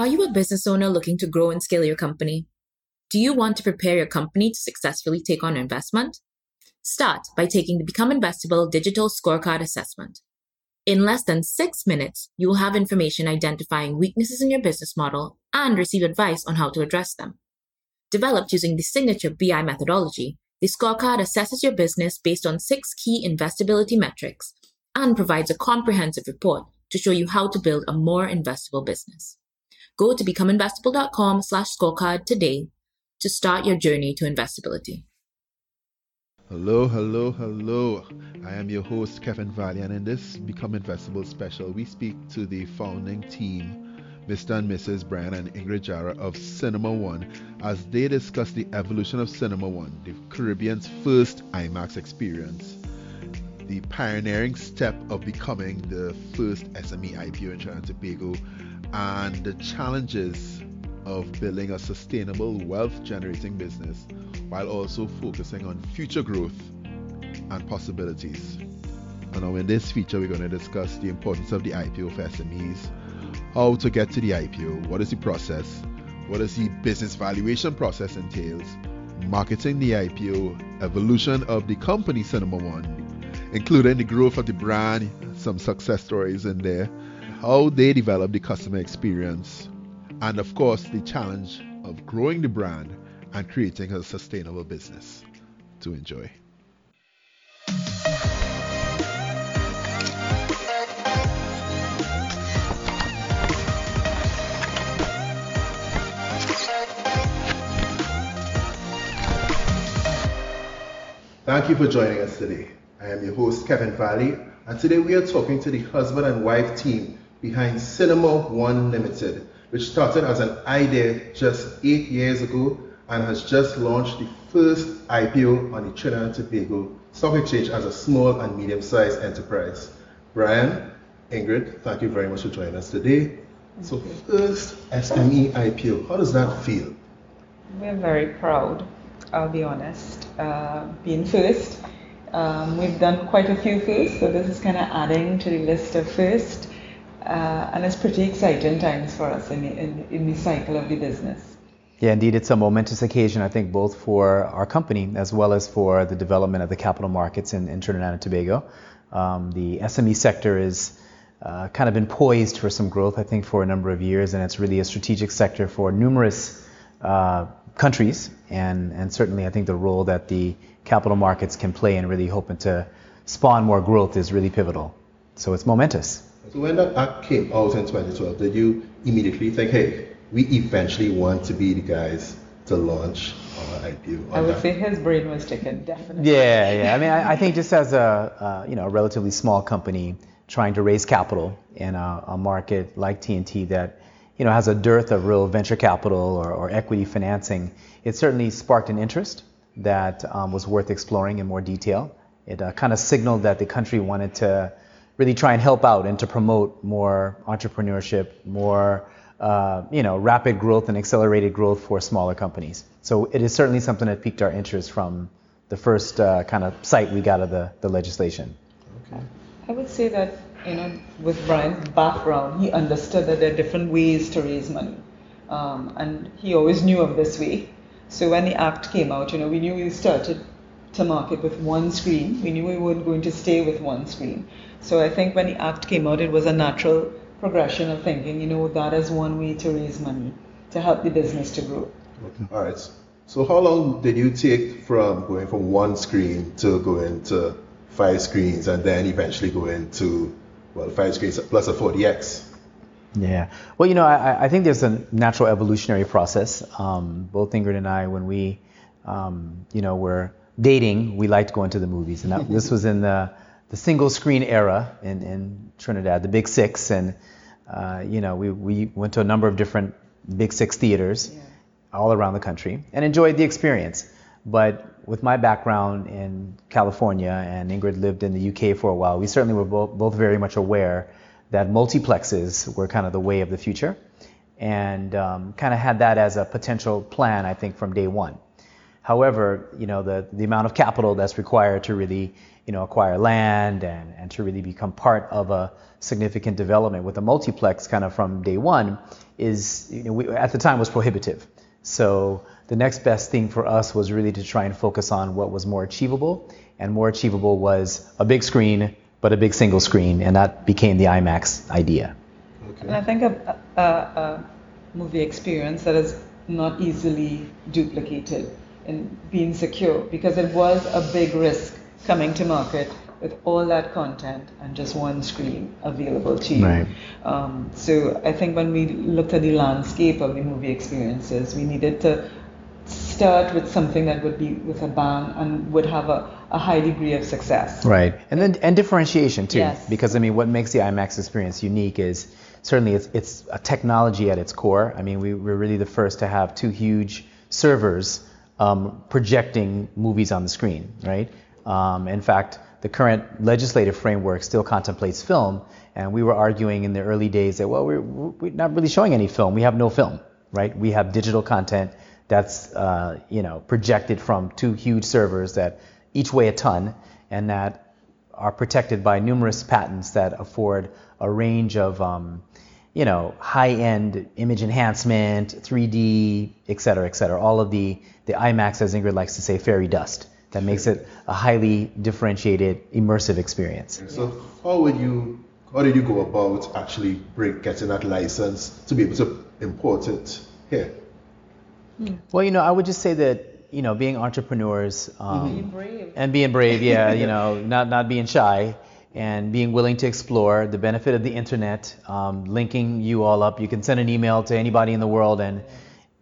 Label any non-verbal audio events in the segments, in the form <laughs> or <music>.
Are you a business owner looking to grow and scale your company? Do you want to prepare your company to successfully take on investment? Start by taking the Become Investable Digital Scorecard Assessment. In less than six minutes, you will have information identifying weaknesses in your business model and receive advice on how to address them. Developed using the signature BI methodology, the scorecard assesses your business based on six key investability metrics and provides a comprehensive report to show you how to build a more investable business. Go to becomeinvestable.com slash scorecard today to start your journey to investability. Hello, hello, hello. I am your host, Kevin Valley, and in this Become Investable special, we speak to the founding team, Mr. and Mrs. Brian and Ingrid Jara of Cinema One, as they discuss the evolution of Cinema One, the Caribbean's first IMAX experience, the pioneering step of becoming the first SME IPO in Trinidad and Tobago, and the challenges of building a sustainable wealth generating business while also focusing on future growth and possibilities. And now, in this feature, we're going to discuss the importance of the IPO for SMEs, how to get to the IPO, what is the process, what does the business valuation process entails, marketing the IPO, evolution of the company Cinema One, including the growth of the brand, some success stories in there, how they develop the customer experience, and of course, the challenge of growing the brand and creating a sustainable business to enjoy. Thank you for joining us today. I am your host, Kevin Valley, and today we are talking to the husband and wife team behind Cinema One Limited, which started as an idea just eight years ago and has just launched the first IPO on the Trinidad and Tobago Stock Exchange as a small and medium sized enterprise. Brian, Ingrid, thank you very much for joining us today. So, first SME IPO, how does that feel? We're very proud, I'll be honest, uh, being first. Um, we've done quite a few firsts, so this is kind of adding to the list of first. Uh, and it's pretty exciting times for us in, in, in the cycle of the business. Yeah, indeed, it's a momentous occasion, I think, both for our company as well as for the development of the capital markets in, in Trinidad and Tobago. Um, the SME sector is uh, kind of been poised for some growth, I think, for a number of years, and it's really a strategic sector for numerous uh, countries, and, and certainly I think the role that the capital markets can play in really hoping to spawn more growth is really pivotal. So it's momentous. So when that act came out in 2012, did you immediately think, hey, we eventually want to be the guys to launch our IPO? I would that? say his brain was ticking, definitely. Yeah, yeah. I mean, I, I think just as a uh, you know a relatively small company trying to raise capital in a, a, market like TNT that you know has a dearth of real venture capital or, or equity financing, it certainly sparked an interest that um, was worth exploring in more detail. It uh, kind of signaled that the country wanted to really try and help out and to promote more entrepreneurship, more uh, you know, rapid growth and accelerated growth for smaller companies. So it is certainly something that piqued our interest from the first uh, kind of sight we got of the, the legislation. Okay. I would say that, you know, with Brian's background, he understood that there are different ways to raise money. Um, and he always knew of this way. So when the act came out, you know, we knew we started to market with one screen. We knew we weren't going to stay with one screen. So I think when the act came out, it was a natural progression of thinking, you know, that is one way to raise money to help the business to grow. Okay. All right. So how long did you take from going from one screen to going to five screens and then eventually go into, well, five screens plus a 4DX? Yeah. Well, you know, I, I think there's a natural evolutionary process. Um, both Ingrid and I, when we, um, you know, were dating, we liked going to the movies. And that, this was in the the single screen era in, in Trinidad, the Big Six, and uh, you know we, we went to a number of different Big Six theaters yeah. all around the country and enjoyed the experience. But with my background in California and Ingrid lived in the UK for a while, we certainly were both, both very much aware that multiplexes were kind of the way of the future, and um, kind of had that as a potential plan, I think, from day one. However, you know, the, the amount of capital that's required to really, you know, acquire land and, and to really become part of a significant development with a multiplex kind of from day one is, you know, we, at the time was prohibitive. So the next best thing for us was really to try and focus on what was more achievable. And more achievable was a big screen, but a big single screen. And that became the IMAX idea. Okay. And I think a, a, a movie experience that is not easily duplicated in being secure because it was a big risk coming to market with all that content and just one screen available to you. Right. Um, so I think when we looked at the landscape of the movie experiences, we needed to start with something that would be with a bang and would have a, a high degree of success. Right. And then and differentiation too. Yes. Because I mean what makes the IMAX experience unique is certainly it's it's a technology at its core. I mean we, we're really the first to have two huge servers um, projecting movies on the screen, right? Um, in fact, the current legislative framework still contemplates film, and we were arguing in the early days that well, we're, we're not really showing any film. We have no film, right? We have digital content that's uh, you know projected from two huge servers that each weigh a ton, and that are protected by numerous patents that afford a range of um, you know, high-end image enhancement, 3D, et cetera, et cetera. All of the, the IMAX, as Ingrid likes to say, fairy dust that makes it a highly differentiated, immersive experience. So how would you, how did you go about actually bring, getting that license to be able to import it here? Well, you know, I would just say that you know, being entrepreneurs um, being brave. and being brave, yeah, <laughs> you know, not not being shy and being willing to explore the benefit of the internet, um, linking you all up. You can send an email to anybody in the world and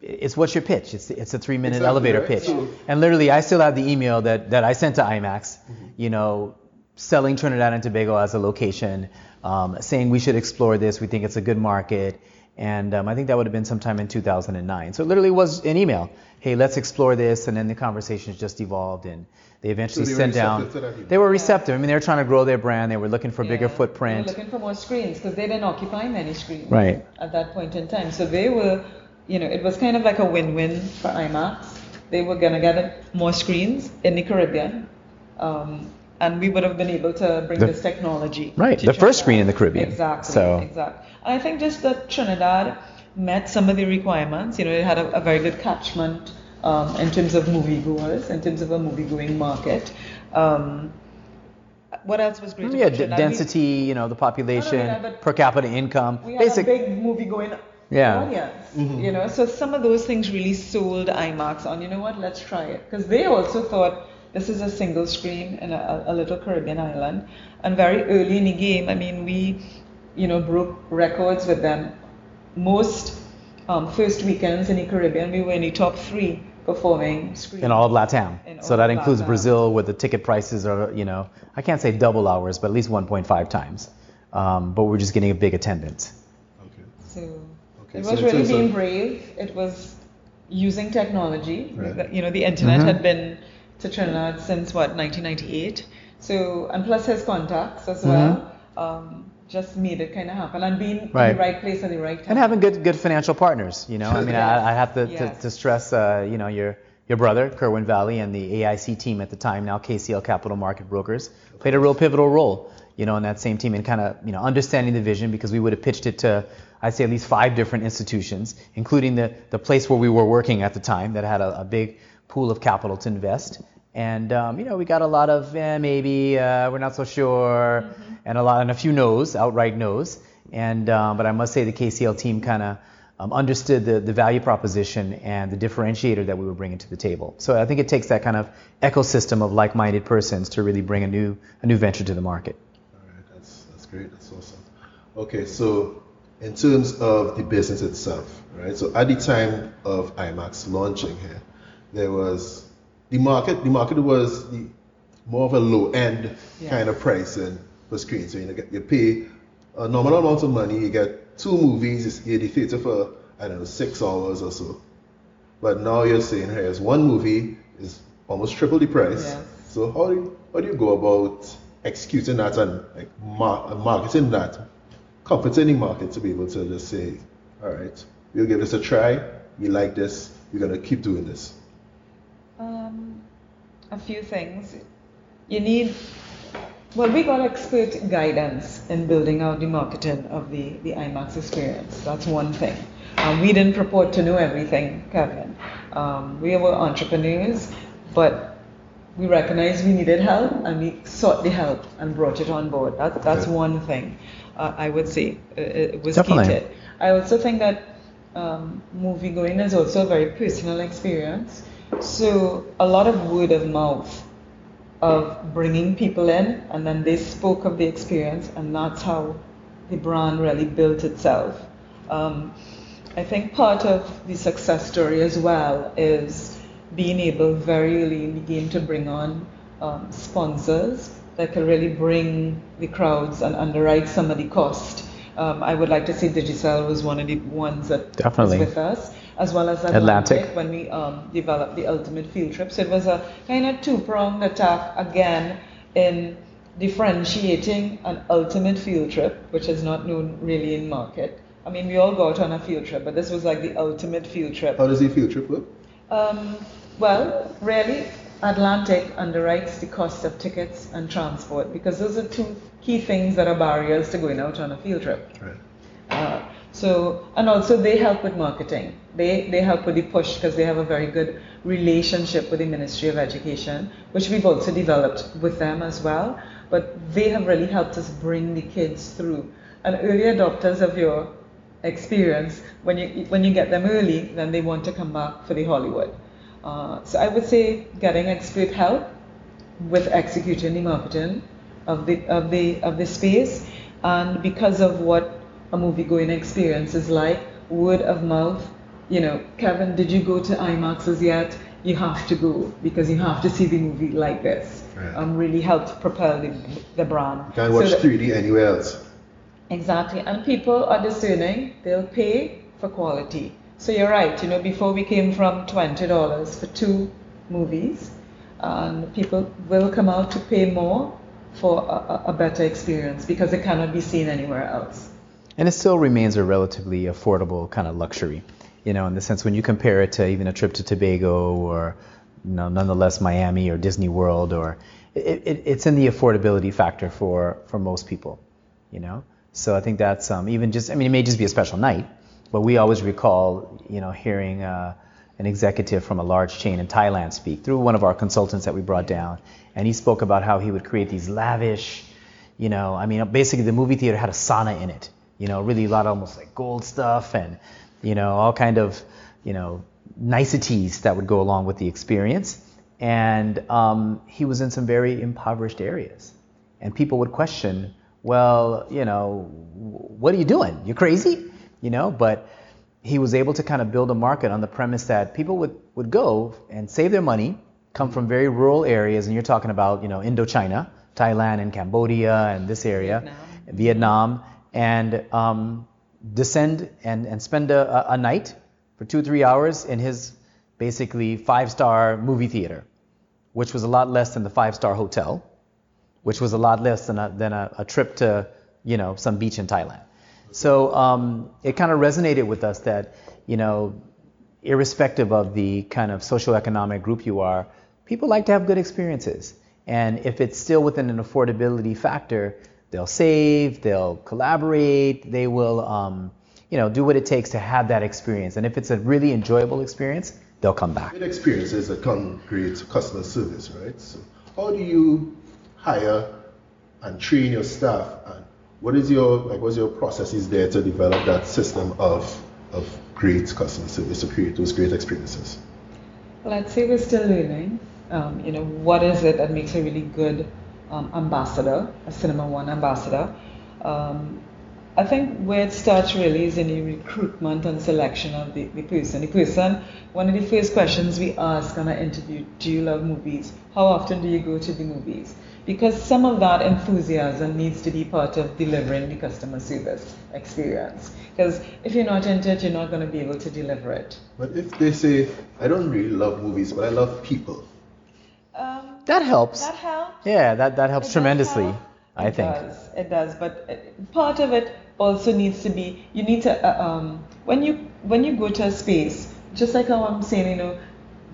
it's what's your pitch? It's it's a three minute Exactly, elevator right? pitch. So- And literally, I still have the email that, that I sent to IMAX, you know, selling Trinidad and Tobago as a location, um, saying we should explore this. We think it's a good market. And um, I think that would have been sometime in 2009. So it literally was an email. Hey, let's explore this. And then the conversations just evolved and they eventually they sent down. receptive to that email. They were receptive. I mean, they were trying to grow their brand. They were looking for bigger Yeah. footprint. They were looking for more screens because they didn't occupy many screens Right. at that point in time. So they were, you know, it was kind of like a win-win for IMAX. They were gonna get more screens in the Caribbean, um, and we would have been able to bring The- this technology. Right, to the first screen in the Caribbean. Exactly. So- Exactly. And I think just that Trinidad met some of the requirements. You know, it had a, a very good catchment um, in terms of moviegoers, in terms of a movie-going market. Um, what else was great? yeah, d- Trinidad? We- density, you know, the population, that, but- per capita income. we had Basic. a big movie going Yeah. audience, you know. So some of those things really sold IMAX on. You know what? Let's try it because they also thought this is a single screen in a, a little Caribbean island, and very early in the game, I mean, we, you know, broke records with them. Most um, first weekends in the Caribbean, we were in the top three performing screens. in all of LATAM. So that includes LATAM. Brazil, where the ticket prices are, you know, I can't say double ours, but at least 1.5 times. Um, but we're just getting a big attendance. Okay. So Okay, it was in really terms of- being brave. It was using technology. Right. You know, the internet Mhm. had been to Trinidad since what 1998. So and plus his contacts as well. Um, just made it kind of happen and being in Mm-hmm. The right place at the right time. And having good good financial partners, you know. I mean, I, I have to, Yes. to, to stress, uh, you know, your your brother, Kerwin Valley, and the AIC team at the time, now KCL Capital Market Brokers, played a real pivotal role, you know, in that same team and kind of, you know, understanding the vision because we would have pitched it to, I'd say, at least five different institutions, including the, the place where we were working at the time that had a, a big pool of capital to invest. And um, you know, we got a lot of eh, maybe uh, we're not so sure, and a lot and a few no's, outright no's. And um, but I must say the KCL team kind of um, understood the, the value proposition and the differentiator that we were bringing to the table. So I think it takes that kind of ecosystem of like-minded persons to really bring a new a new venture to the market. All right, that's that's great. That's awesome. Okay, so in terms of the business itself, right? So at the time of IMAX launching here, there was the market. The market was the more of a low end kind of pricing for screen. So you know, get- you pay a nominal amount of money, you get two movies, you see the theater for I don't know six hours or so. But now you're saying here is one movie is almost triple the price. Yes. So how do you, how do you go about executing that and like mar- marketing that, comforting the market to be able to just say, all right, we'll give this a try. We like this. We're gonna keep doing this. Um, a few things. You need, well, we got expert guidance in building out the marketing of the, the IMAX experience. That's one thing. Um, we didn't purport to know everything, Kevin. Um, we were entrepreneurs, but we recognized we needed help and we sought the help and brought it on board. That, that's one thing uh, I would say uh, it was Definitely. key to it. I also think that um, movie going is also a very personal experience. So a lot of word of mouth of bringing people in, and then they spoke of the experience, and that's how the brand really built itself. Um, I think part of the success story as well is being able very early in the game to bring on um, sponsors that can really bring the crowds and underwrite some of the cost. Um, I would like to say Digicel was one of the ones that Definitely. was with us as well as Atlantic, Atlantic. when we um, developed the ultimate field trip. So it was a kind of two-pronged attack again in differentiating an ultimate field trip, which is not known really in market. I mean, we all go out on a field trip, but this was like the ultimate field trip. How does the field trip work? Um, well, really, Atlantic underwrites the cost of tickets and transport because those are two key things that are barriers to going out on a field trip. Right. Uh, so, and also they help with marketing. They, they help with the push because they have a very good relationship with the Ministry of Education, which we've also developed with them as well. But they have really helped us bring the kids through. And early adopters of your experience, when you, when you get them early, then they want to come back for the Hollywood. Uh, so I would say getting expert help with executing the marketing of the, of the, of the space. And because of what a movie going experience is like, word of mouth. You know, Kevin, did you go to IMAXs yet? You have to go because you have to see the movie like this. Right. Um, really helped propel the, the brand. You can't watch so 3D anywhere else. Exactly, and people are discerning. They'll pay for quality. So you're right. You know, before we came from twenty dollars for two movies, and people will come out to pay more for a, a better experience because it cannot be seen anywhere else and it still remains a relatively affordable kind of luxury. You know, in the sense when you compare it to even a trip to Tobago or, you know, nonetheless Miami or Disney World, or it, it, it's in the affordability factor for for most people. You know, so I think that's um, even just I mean it may just be a special night, but we always recall you know hearing. Uh, an executive from a large chain in Thailand speak through one of our consultants that we brought down, and he spoke about how he would create these lavish, you know, I mean, basically the movie theater had a sauna in it, you know, really a lot of almost like gold stuff and, you know, all kind of, you know, niceties that would go along with the experience. And um, he was in some very impoverished areas. And people would question, well, you know, what are you doing? You're crazy? You know, but he was able to kind of build a market on the premise that people would, would go and save their money, come from very rural areas, and you're talking about, you know, Indochina, Thailand and Cambodia and this area, Vietnam, Vietnam and um, descend and, and spend a, a night for two, three hours in his basically five star movie theater, which was a lot less than the five star hotel, which was a lot less than a, than a, a trip to, you know, some beach in Thailand. So um, it kind of resonated with us that, you know, irrespective of the kind of socioeconomic group you are, people like to have good experiences. And if it's still within an affordability factor, they'll save, they'll collaborate, they will, um, you know, do what it takes to have that experience. And if it's a really enjoyable experience, they'll come back. Good experience is a concrete customer service, right? So how do you hire and train your staff? And what is your like? What's your processes there to develop that system of of great customer service to create those great experiences? Well, I'd say we're still learning. Um, you know, what is it that makes a really good um, ambassador, a Cinema One ambassador. Um, I think where it starts really is in the recruitment and selection of the, the person. The person, one of the first questions we ask on an interview, do you love movies? How often do you go to the movies? Because some of that enthusiasm needs to be part of delivering the customer service experience. Because if you're not into it, you're not going to be able to deliver it. But if they say, I don't really love movies, but I love people, that helps. That helps. Yeah, that, that helps it tremendously, help. I it think. It does. It does. But uh, part of it also needs to be you need to uh, um, when you when you go to a space, just like how I'm saying, you know,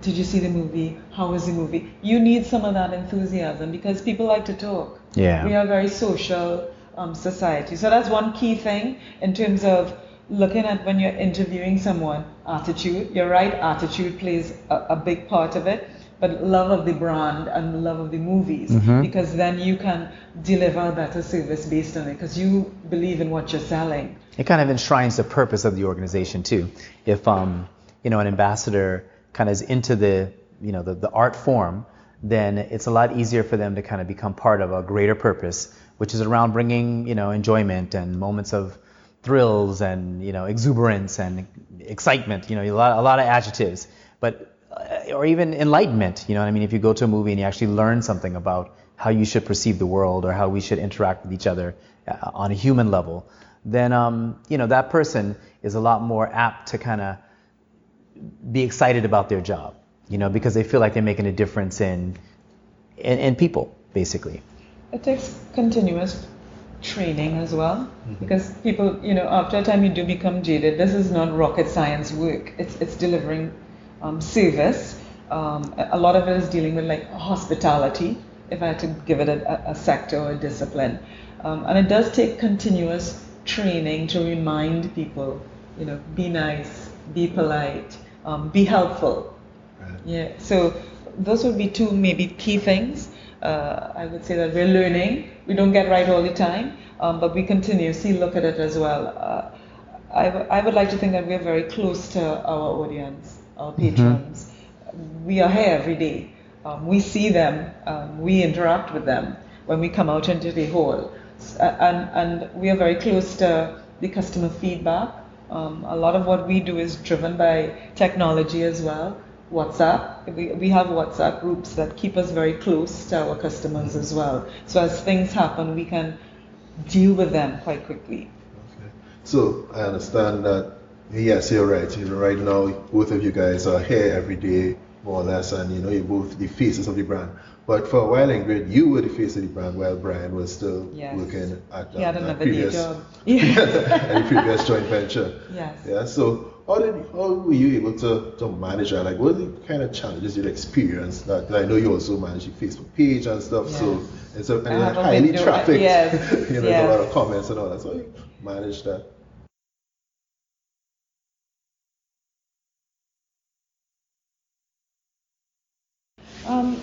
did you see the movie? How was the movie? You need some of that enthusiasm because people like to talk. Yeah. We are a very social um, society. So that's one key thing in terms of looking at when you're interviewing someone, attitude. You're right, attitude plays a, a big part of it, but love of the brand and love of the movies Mhm. because then you can deliver better service based on it because you believe in what you're selling. It kind of enshrines the purpose of the organization too. If um, you know an ambassador kind of is into the you know the, the art form, then it's a lot easier for them to kind of become part of a greater purpose, which is around bringing you know enjoyment and moments of thrills and you know exuberance and excitement. You know a lot, a lot of adjectives, but or even enlightenment. You know what I mean? If you go to a movie and you actually learn something about how you should perceive the world or how we should interact with each other uh, on a human level, then um, you know that person is a lot more apt to kind of be excited about their job. You know, because they feel like they're making a difference in in, in people, basically. It takes continuous training as well because people, you know, after a time you do become jaded. This is not rocket science work. It's it's delivering um, service. Um, a lot of it is dealing with like hospitality. If I had to give it a, a sector or a discipline, um, and it does take continuous training to remind people, you know, be nice, be polite, um, be helpful. Right. Yeah, so those would be two maybe key things. Uh, I would say that we're learning. We don't get right all the time, um, but we continuously look at it as well. Uh, I, w- I would like to think that we're very close to our audience, our patrons. We are here every day. Um, we see them. Um, we interact with them when we come out into the hall, a- and and we are very close to the customer feedback. Um, a lot of what we do is driven by technology as well. WhatsApp. We, we have WhatsApp groups that keep us very close to our customers as well. So as things happen, we can deal with them quite quickly. Okay. So I understand that yes, you're right. You know, right now both of you guys are here every day, more or less, and you know you're both the faces of the brand. But for a while, in Ingrid, you were the face of the brand while Brian was still Yes. working at He had um, another previous, job. <laughs> Yeah. previous joint venture. Yes. Yeah. So how did how were you able to, to manage that? Like, what are the kind of challenges you'd experienced? That I know you also manage your Facebook page and stuff. So Yes. it's a, and I it's have a highly trafficked. yes, <laughs> you know, there's a lot of comments and all that. So you manage that. Um,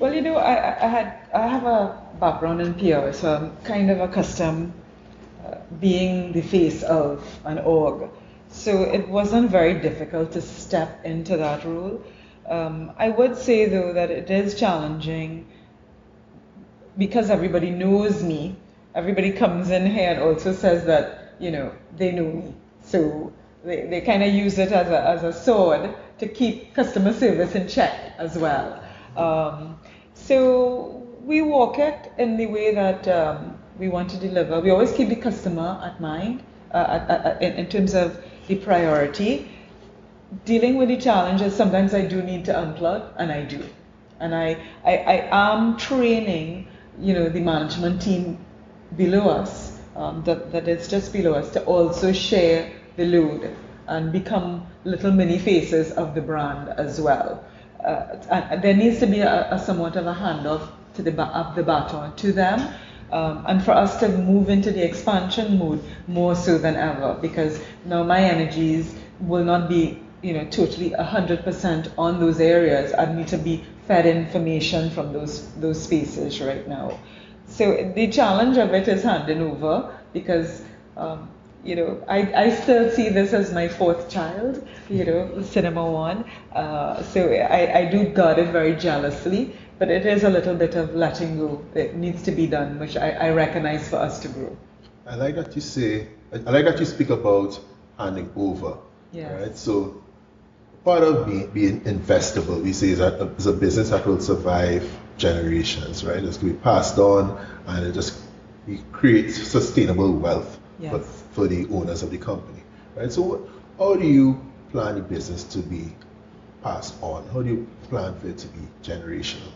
well, you know, I, I had I have a background in PR, so I'm kind of accustomed uh, being the face of an org. So it wasn't very difficult to step into that role. Um, I would say though that it is challenging because everybody knows me. Everybody comes in here and also says that you know they know me. So they, they kind of use it as a, as a sword to keep customer service in check as well. Um, so we walk it in the way that um, we want to deliver. We always keep the customer at mind uh, at, at, in, in terms of the priority. Dealing with the challenges, sometimes I do need to unplug, and I do. And I, I, I am training, you know, the management team below us, um, that, that is just below us, to also share the load and become little mini faces of the brand as well. Uh, and there needs to be a, a somewhat of a handoff to the of the baton to them, um, and for us to move into the expansion mode more so than ever, because now my energies will not be, you know, totally 100% on those areas. I need to be fed information from those those spaces right now. So the challenge of it is handing over because, um, you know, I, I still see this as my fourth child, you know, Cinema One. Uh, so I, I do guard it very jealously, but it is a little bit of letting go that needs to be done, which I, I recognize for us to grow. I like that you say. I like that you speak about handing over. Yes. Right. So part of being, being investable, we say, is that it's a business that will survive generations. Right. It's going to be passed on, and it just it creates sustainable wealth Yes. For the owners of the company. Right. So what, how do you plan the business to be passed on? How do you plan for it to be generational?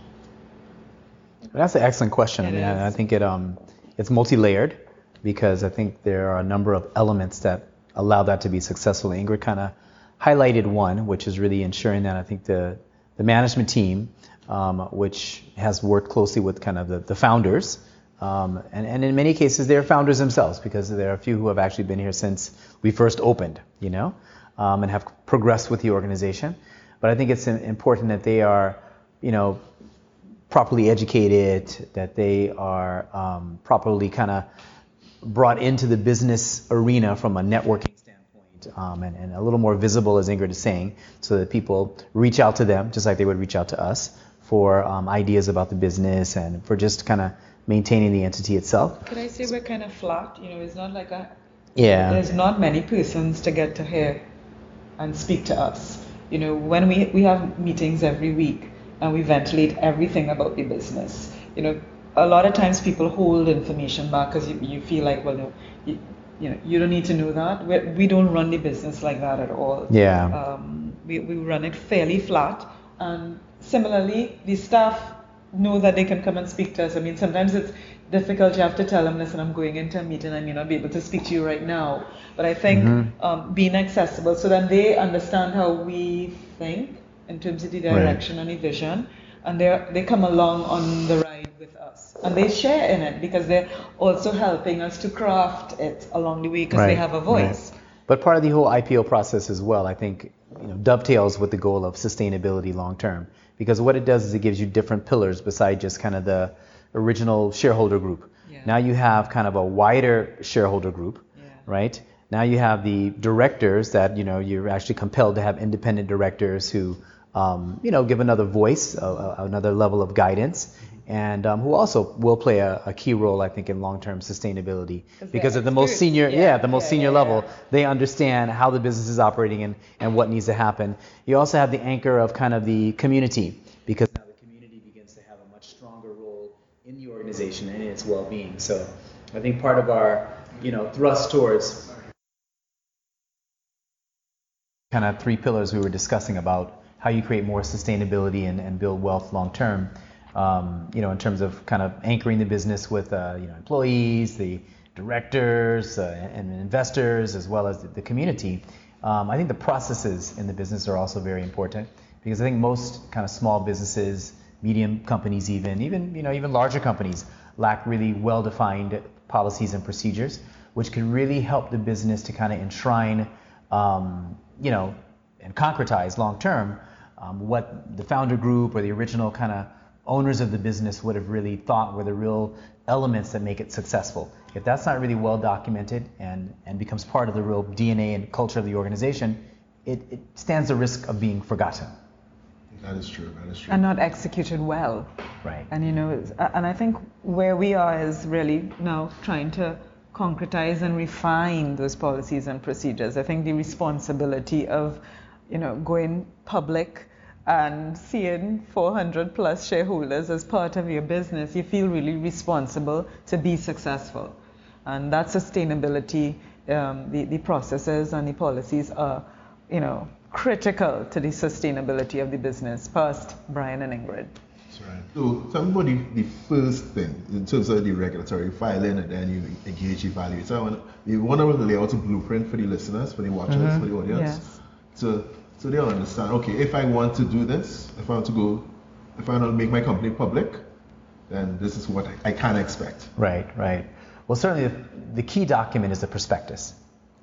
That's an excellent question. I It mean, and I think it um, it's multi-layered because I think there are a number of elements that allow that to be successful. Ingrid kind of highlighted one, which is really ensuring that I think the, the management team, um, which has worked closely with kind of the, the founders, um, and, and in many cases they're founders themselves because there are a few who have actually been here since we first opened, you know, um, and have progressed with the organization. But I think it's important that they are, you know, properly educated, that they are um, properly kind of brought into the business arena from a networking standpoint um, and, and, a little more visible, as Ingrid is saying, so that people reach out to them just like they would reach out to us for um, ideas about the business and for just kind of maintaining the entity itself. Could I say we're kind of flat? You know, it's not like a. Yeah. There's not many persons to get to hear and speak to us. You know, when we, we have meetings every week and we ventilate everything about the business, you know, a lot of times people hold information back because you, you feel like, well, no, you, you know, you don't need to know that. We're, we do not run the business like that at all. Yeah. Um, we, we run it fairly flat. And similarly, the staff know that they can come and speak to us. I mean, sometimes it's difficult. You have to tell them, listen, I'm going into a meeting. I may not be able to speak to you right now. But I think mm-hmm. um, being accessible so that they understand how we think in terms of the direction right. and the vision. And they they come along on the ride with us. And they share in it because they're also helping us to craft it along the way because right. they have a voice. Right. But part of the whole IPO process as well, I think, you know, dovetails with the goal of sustainability long term because what it does is it gives you different pillars beside just kind of the original shareholder group. Yeah. Now you have kind of a wider shareholder group, yeah. right? Now you have the directors that you know you're actually compelled to have independent directors who um, you know give another voice, uh, another level of guidance, and um, who also will play a, a, key role, I think, in long-term sustainability. Because at the most senior, yeah, yeah the most yeah, senior yeah, level, they understand how the business is operating and, and what needs to happen. You also have the anchor of kind of the community, because now the community begins to have a much stronger role in the organization and in its well-being. So I think part of our, you know, thrust towards kind of three pillars we were discussing about how you create more sustainability and, and build wealth long term um, you know, in terms of kind of anchoring the business with, uh, you know, employees, the directors, uh, and investors, as well as the, the community. Um, I think the processes in the business are also very important because I think most kind of small businesses, medium companies, even even you know even larger companies lack really well-defined policies and procedures, which can really help the business to kind of enshrine, um, you know, and concretize long term um, what the founder group or the original kind of owners of the business would have really thought were the real elements that make it successful. If that's not really well documented and, and becomes part of the real DNA and culture of the organization, it, it stands the risk of being forgotten. That is true. That is true. And not executed well. Right. And you know, and I think where we are is really now trying to concretize and refine those policies and procedures. I think the responsibility of, you know, going public and seeing 400 plus shareholders as part of your business, you feel really responsible to be successful. And that sustainability, um, the, the processes and the policies are, you know, critical to the sustainability of the business. First, Brian and Ingrid. That's right. So, tell me about the, the first thing in terms of the regulatory filing and then you engage evaluate. So, I want, we want to lay out a blueprint for the listeners, for the watchers, mm-hmm. for the audience. Yes. So, so they'll understand, okay, if I want to do this, if I want to go, if I want to make my company public, then this is what I, can expect. Right, right. Well, certainly the, the, key document is the prospectus,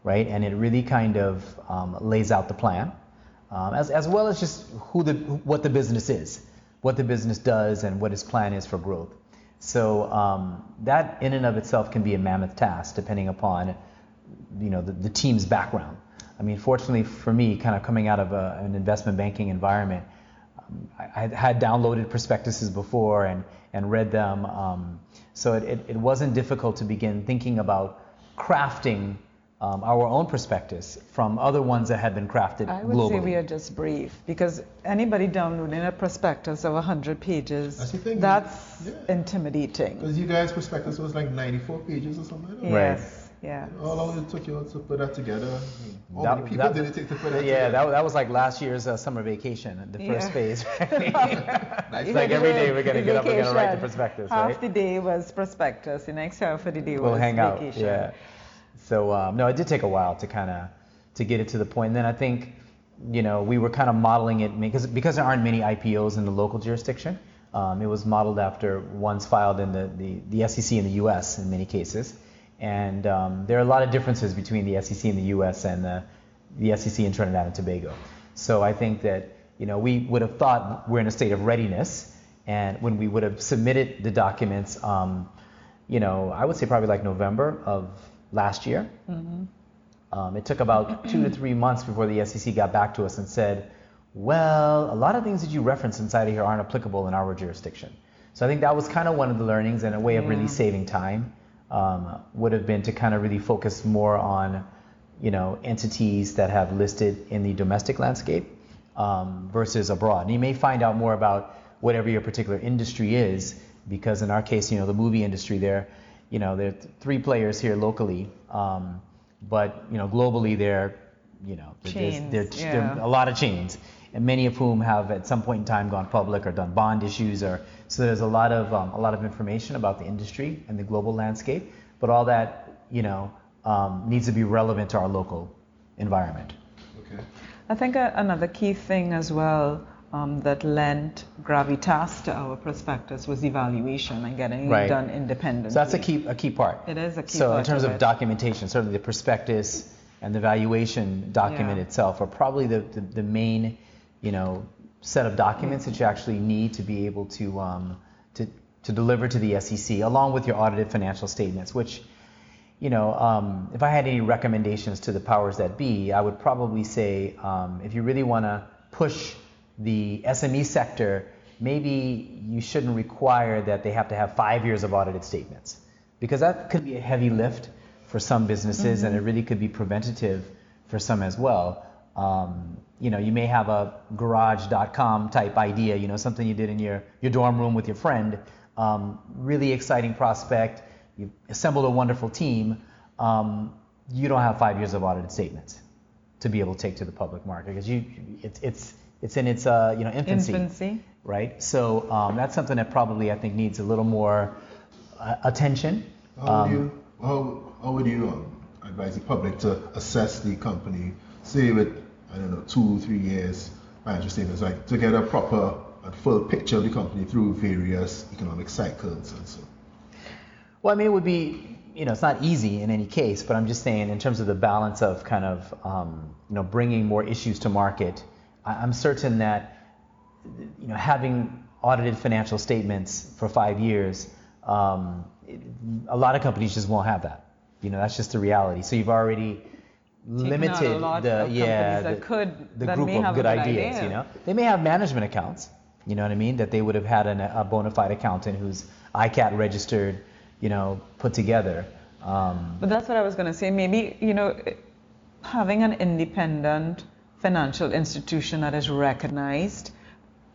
right? And it really kind of um, lays out the plan, um, as, as well as just who the, what the business is, what the business does, and what its plan is for growth. So um, that in and of itself can be a mammoth task, depending upon you know the, the team's background. I mean, fortunately for me, kind of coming out of a, an investment banking environment, um, I, I, had downloaded prospectuses before and, and read them. Um, so it, it, it, wasn't difficult to begin thinking about crafting um, our own prospectus from other ones that had been crafted I would globally. say we are just brief because anybody downloading a prospectus of 100 pages, that's, that's yeah. intimidating. Because you guys' prospectus was like 94 pages or something like that. Yes. Yeah. How long did it took you to put that together? How that, many people that, did it take to put that yeah, together? that, that was like last year's uh, summer vacation, the first phase. <laughs> <laughs> nice. It's like every day we're going to get up and we're going to write the prospectus, half right? the day was prospectus, the next half of the day we'll was hang vacation. Out. Yeah. So, um, no, it did take a while to kind of to get it to the point. And then I think you know, we were kind of modeling it because because there aren't many IPOs in the local jurisdiction. Um, it was modeled after ones filed in the, the, the SEC in the U.S. in many cases, and um, there are a lot of differences between the SEC in the U.S. and the, the SEC in Trinidad and Tobago. So I think that you know we would have thought we're in a state of readiness, and when we would have submitted the documents, um, you know, I would say probably like November of last year. Mm-hmm. Um, it took about <clears throat> two to three months before the SEC got back to us and said, well, a lot of things that you reference inside of here aren't applicable in our jurisdiction. So I think that was kind of one of the learnings and a way of really saving time um, would have been to kind of really focus more on, you know, entities that have listed in the domestic landscape um, versus abroad. And you may find out more about whatever your particular industry is, because in our case, you know, the movie industry, there, you know, there are three players here locally. Um, but you know, globally, there, you know, chains, there, yeah. there a lot of chains, and many of whom have at some point in time gone public or done bond issues, or so there's a lot of um, a lot of information about the industry and the global landscape. But all that, you know, um, needs to be relevant to our local environment. Okay. I think a, another key thing as well um, that lent gravitas to our prospectus was evaluation and getting right. it done independently. So that's a key a key part. It is a key so part. So in terms of, of documentation, certainly the prospectus and the valuation document yeah. itself are probably the, the, the, main, you know, set of documents that you actually need to be able to um, to to deliver to the SEC, along with your audited financial statements, which you know, um, if I had any recommendations to the powers that be, I would probably say um, if you really want to push the SME sector, maybe you shouldn't require that they have to have five years of audited statements because that could be a heavy lift for some businesses mm-hmm. and it really could be preventative for some as well. Um, you know, you may have a garage.com type idea, you know, something you did in your, your dorm room with your friend, um, really exciting prospect, you've assembled a wonderful team, um, you don't have five years of audited statements to be able to take to the public market because you, it, it's, it's in its uh, you know infancy, infancy. right? So um, that's something that probably I think needs a little more uh, attention. How would um, you how, how would you um, advise the public to assess the company, say with I don't know two three years financial statements, like to get a proper a full picture of the company through various economic cycles and so. Well, I mean, it would be you know, it's not easy in any case, but I'm just saying in terms of the balance of kind of, um, you know, bringing more issues to market I'm certain that you know having audited financial statements for five years, um, it, a lot of companies just won't have that. You know, that's just the reality. So you've already limited the yeah the, could, the group of good ideas. Idea. You know, they may have management accounts. You know what I mean? That they would have had an, a bona fide accountant who's ICAT registered. You know, put together. Um, but that's what I was going to say. Maybe you know, having an independent financial institution that is recognized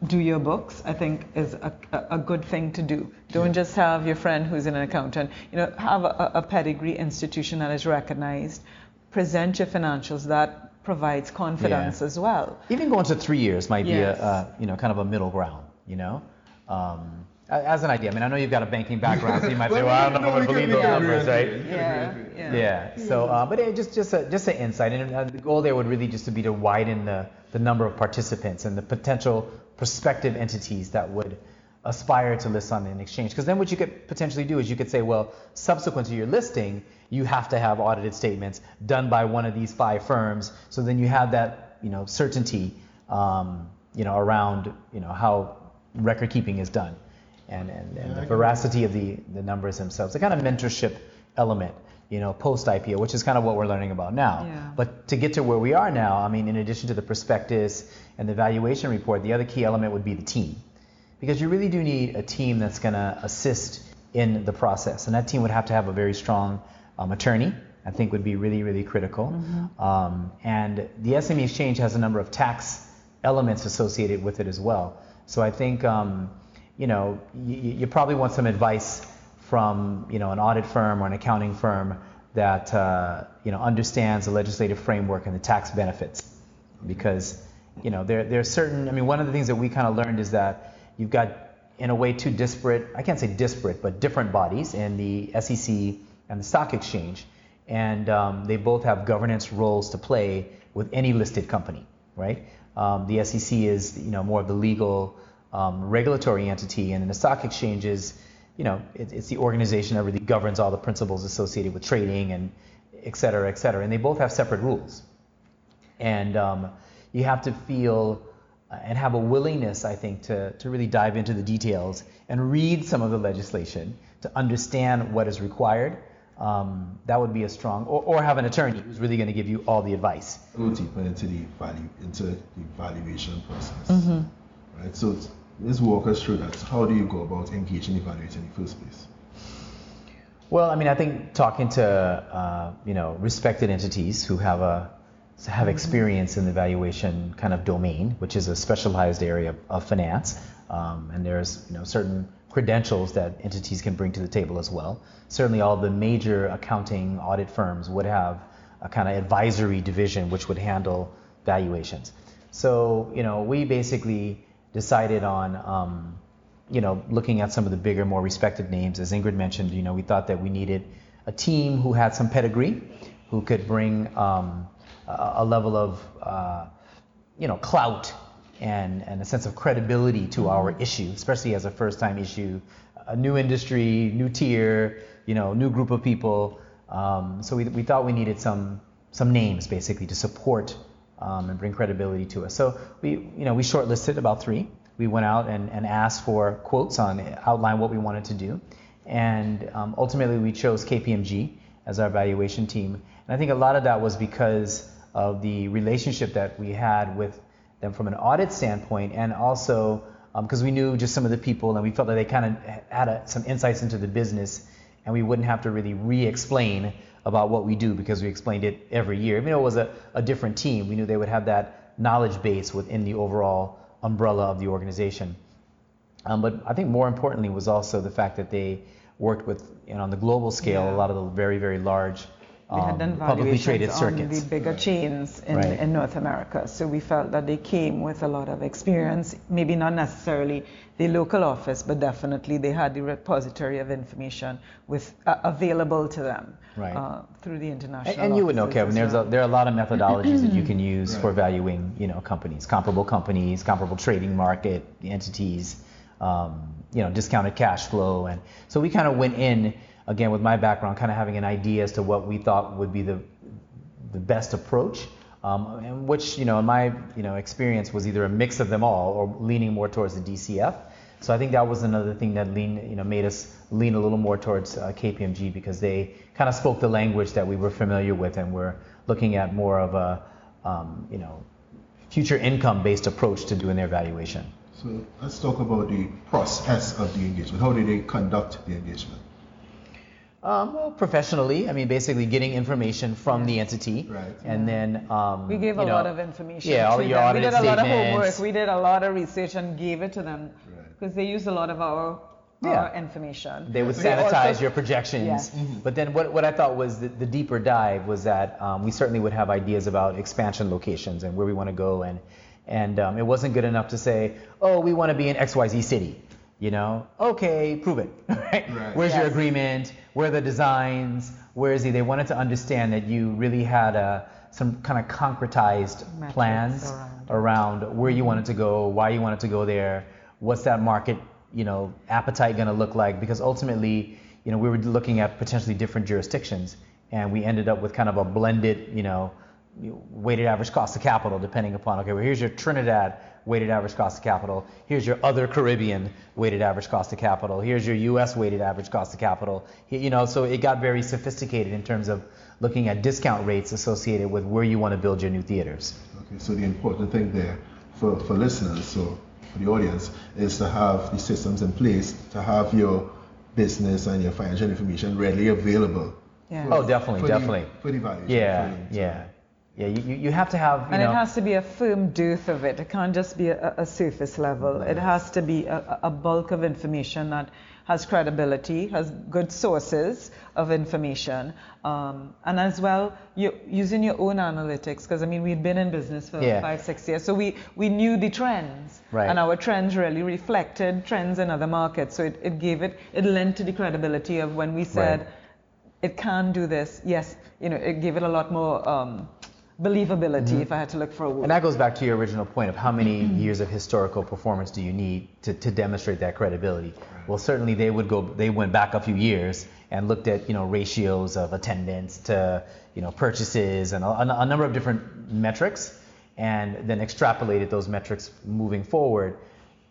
do your books i think is a, a good thing to do don't just have your friend who's an accountant you know have a, a pedigree institution that is recognized present your financials that provides confidence yeah. as well even going to three years might yes. be a, a, you know kind of a middle ground you know um, as an idea. I mean, I know you've got a banking background, so you might <laughs> say, "Well, I don't know if I believe those numbers, right?" Yeah, yeah. Yeah. So, uh, but it, just just a just an insight, and uh, the goal there would really just to be to widen the the number of participants and the potential prospective entities that would aspire to list on an exchange. Because then what you could potentially do is you could say, well, subsequent to your listing, you have to have audited statements done by one of these five firms. So then you have that, you know, certainty, um, you know, around, you know, how record keeping is done and, and, and the veracity of the, the numbers themselves, the kind of mentorship element, you know, post IPO, which is kind of what we're learning about now. Yeah. But to get to where we are now, I mean, in addition to the prospectus and the valuation report, the other key element would be the team. Because you really do need a team that's going to assist in the process. And that team would have to have a very strong um, attorney, I think would be really, really critical. Mm-hmm. Um, and the SME Exchange has a number of tax elements associated with it as well. So I think um, you know, you, you, probably want some advice from, you know, an audit firm or an accounting firm that, uh, you know, understands the legislative framework and the tax benefits. Because, you know, there, there are certain, I mean, one of the things that we kind of learned is that you've got, in a way, two disparate, I can't say disparate, but different bodies in the SEC and the stock exchange. And um, they both have governance roles to play with any listed company right? Um, the SEC is you know more of the legal um, regulatory entity, and the stock exchange is you know it, it's the organization that really governs all the principles associated with trading and et cetera, et cetera. And they both have separate rules, and um, you have to feel uh, and have a willingness, I think, to, to really dive into the details and read some of the legislation to understand what is required. Um, that would be a strong, or, or have an attorney who's really going to give you all the advice. Go deeper into the value, into the valuation process. Mm-hmm. Right. So let's walk us through that. How do you go about engaging evaluating in the first place? Well, I mean, I think talking to uh, you know respected entities who have a have experience in the valuation kind of domain, which is a specialized area of finance, um, and there's you know certain credentials that entities can bring to the table as well. Certainly, all the major accounting audit firms would have a kind of advisory division which would handle valuations. So you know, we basically decided on um, you know looking at some of the bigger, more respected names. As Ingrid mentioned, you know, we thought that we needed a team who had some pedigree, who could bring um, a level of uh, you know clout and, and a sense of credibility to our mm-hmm. issue, especially as a first-time issue, a new industry, new tier, you know, new group of people. Um, so we, we thought we needed some some names basically to support um, and bring credibility to us. So we you know we shortlisted about three. We went out and, and asked for quotes on outline what we wanted to do, and um, ultimately we chose KPMG as our valuation team. And I think a lot of that was because of the relationship that we had with them from an audit standpoint, and also because um, we knew just some of the people, and we felt that they kind of had a, some insights into the business, and we wouldn't have to really re-explain about what we do because we explained it every year. Even though it was a, a different team, we knew they would have that knowledge base within the overall umbrella of the organization. Um, but I think more importantly was also the fact that they worked with, you know, on the global scale, yeah. a lot of the very, very large we had done um, publicly traded circuits. on the bigger chains in, right. in North America. So we felt that they came with a lot of experience, maybe not necessarily the local office, but definitely they had the repository of information with uh, available to them right. uh, through the international. And, and you would know, Kevin. There's well. a, there are a lot of methodologies that you <clears throat> can use right. for valuing, you know, companies, comparable companies, comparable trading market entities, um, you know, discounted cash flow, and so we kind of went in again, with my background, kind of having an idea as to what we thought would be the, the best approach. Um, and which, you know, in my you know experience was either a mix of them all or leaning more towards the DCF. So I think that was another thing that lean, you know, made us lean a little more towards uh, KPMG because they kind of spoke the language that we were familiar with and we're looking at more of a, um, you know, future income-based approach to doing their valuation. So let's talk about the process of the engagement. How did they conduct the engagement? Um, well, professionally, I mean, basically getting information from the entity, right. and then um, we gave a know, lot of information. Yeah, all your them. We did a lot of homework. We did a lot of research and gave it to them because right. they used a lot of our, yeah. our information. They would sanitize also, your projections. Yes. Mm-hmm. But then what, what I thought was the, the deeper dive was that um, we certainly would have ideas about expansion locations and where we want to go, and and um, it wasn't good enough to say, oh, we want to be in X Y Z city you know, okay, prove it. <laughs> Right? right. Where's yes. your agreement? Where are the designs? Where is he? They wanted to understand that you really had a, some kind of concretized Metrics plans around. around where you mm-hmm. wanted to go, why you wanted to go there, what's that market, you know, appetite going to look like? Because ultimately, you know, we were looking at potentially different jurisdictions, and we ended up with kind of a blended, you know, weighted average cost of capital, depending upon okay, well here's your Trinidad weighted average cost of capital. Here's your other Caribbean weighted average cost of capital. Here's your U.S. weighted average cost of capital. You know, so it got very sophisticated in terms of looking at discount rates associated with where you want to build your new theaters. Okay, so the important thing there for, for listeners, so for the audience, is to have the systems in place to have your business and your financial information readily available. Yeah. For, oh, definitely, for definitely. The, for the value. Yeah, yeah. Yeah, you, you have to have. and know, it has to be a firm depth of it. It can't just be a, a surface level. It has to be a, a, bulk of information that has credibility, has good sources of information, um, and as well you, using your own analytics. Because I mean, we'd been in business for yeah. five, six years, so we we knew the trends, right. and our trends really reflected trends in other markets. So it, it gave it it lent to the credibility of when we said. Right. It can do this. Yes, you know, it gave it a lot more um, believability mm-hmm. if I had to look for a word. And that goes back to your original point of how many mm-hmm. years of historical performance do you need to, to demonstrate that credibility? Well, certainly they would go, they went back a few years and looked at, you know, ratios of attendance to, you know, purchases and a, a number of different metrics and then extrapolated those metrics moving forward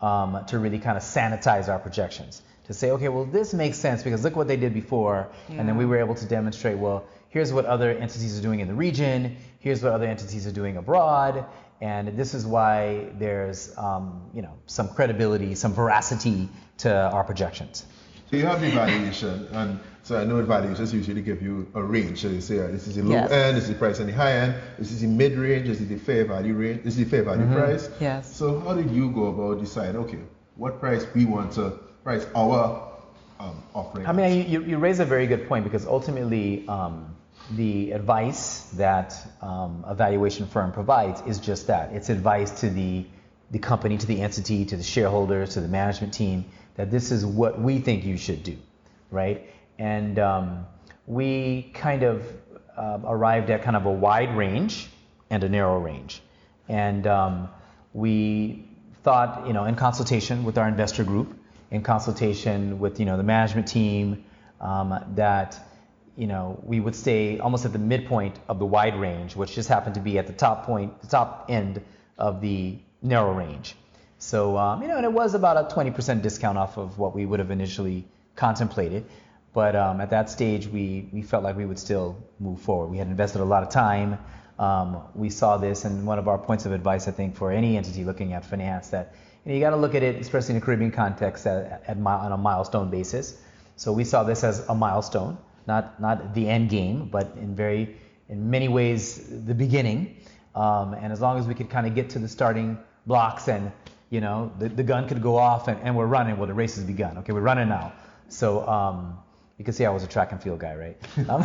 um, to really kind of sanitize our projections. To say, okay, well, this makes sense because look what they did before. Yeah. And then we were able to demonstrate, well, here's what other entities are doing in the region, here's what other entities are doing abroad, and this is why there's um, you know some credibility, some veracity to our projections. So you have the valuation, and so I know evaluations usually give you a range. So you say, this is the low yes. end, this is the price on the high end, this is the mid range, this is the fair value range, this is the fair value mm-hmm. price. Yes. So how did you go about deciding, okay, what price we want to price our um, offering? I mean, you, you raise a very good point because ultimately, um, the advice that um, a valuation firm provides is just that. It's advice to the, the company, to the entity, to the shareholders, to the management team, that this is what we think you should do, right? And um, we kind of uh, arrived at kind of a wide range and a narrow range. And um, we thought, you know, in consultation with our investor group, in consultation with, you know, the management team, um, that you know, we would stay almost at the midpoint of the wide range, which just happened to be at the top point, the top end of the narrow range. So, um, you know, and it was about a 20% discount off of what we would have initially contemplated. But um, at that stage, we, we felt like we would still move forward. We had invested a lot of time. Um, we saw this, and one of our points of advice, I think, for any entity looking at finance, that you, know, you got to look at it, especially in a Caribbean context, at, at, on a milestone basis. So we saw this as a milestone not not the end game, but in very in many ways the beginning. Um, and as long as we could kind of get to the starting blocks and you know the, the gun could go off and, and we're running, well the race has begun. Okay, we're running now. So um, you can see I was a track and field guy, right? <laughs> Um,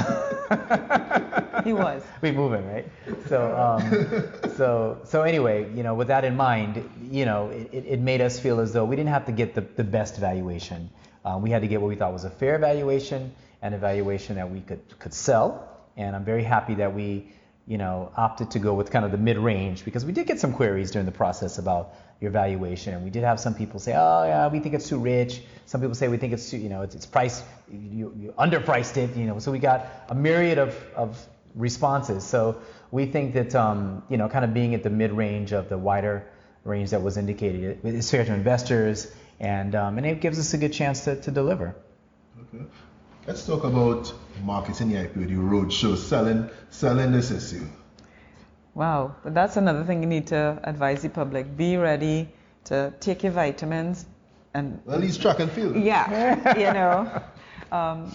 he was. <laughs> we moving, right? So, um, so, so anyway, you know, with that in mind, you know, it, it made us feel as though we didn't have to get the, the best valuation. Um, we had to get what we thought was a fair valuation an evaluation that we could could sell. And I'm very happy that we, you know, opted to go with kind of the mid-range because we did get some queries during the process about your valuation. And we did have some people say, oh yeah, we think it's too rich. Some people say we think it's too, you know, it's, it's priced, you, you underpriced it, you know. So we got a myriad of, of responses. So we think that, um, you know, kind of being at the mid-range of the wider range that was indicated is fair to investors, and um, and it gives us a good chance to, to deliver. Okay. Let's talk about marketing the IPO, the roadshow, selling, selling this issue. Wow, but that's another thing you need to advise the public. Be ready to take your vitamins and. Well, at least track and field. Yeah, <laughs> you know, um,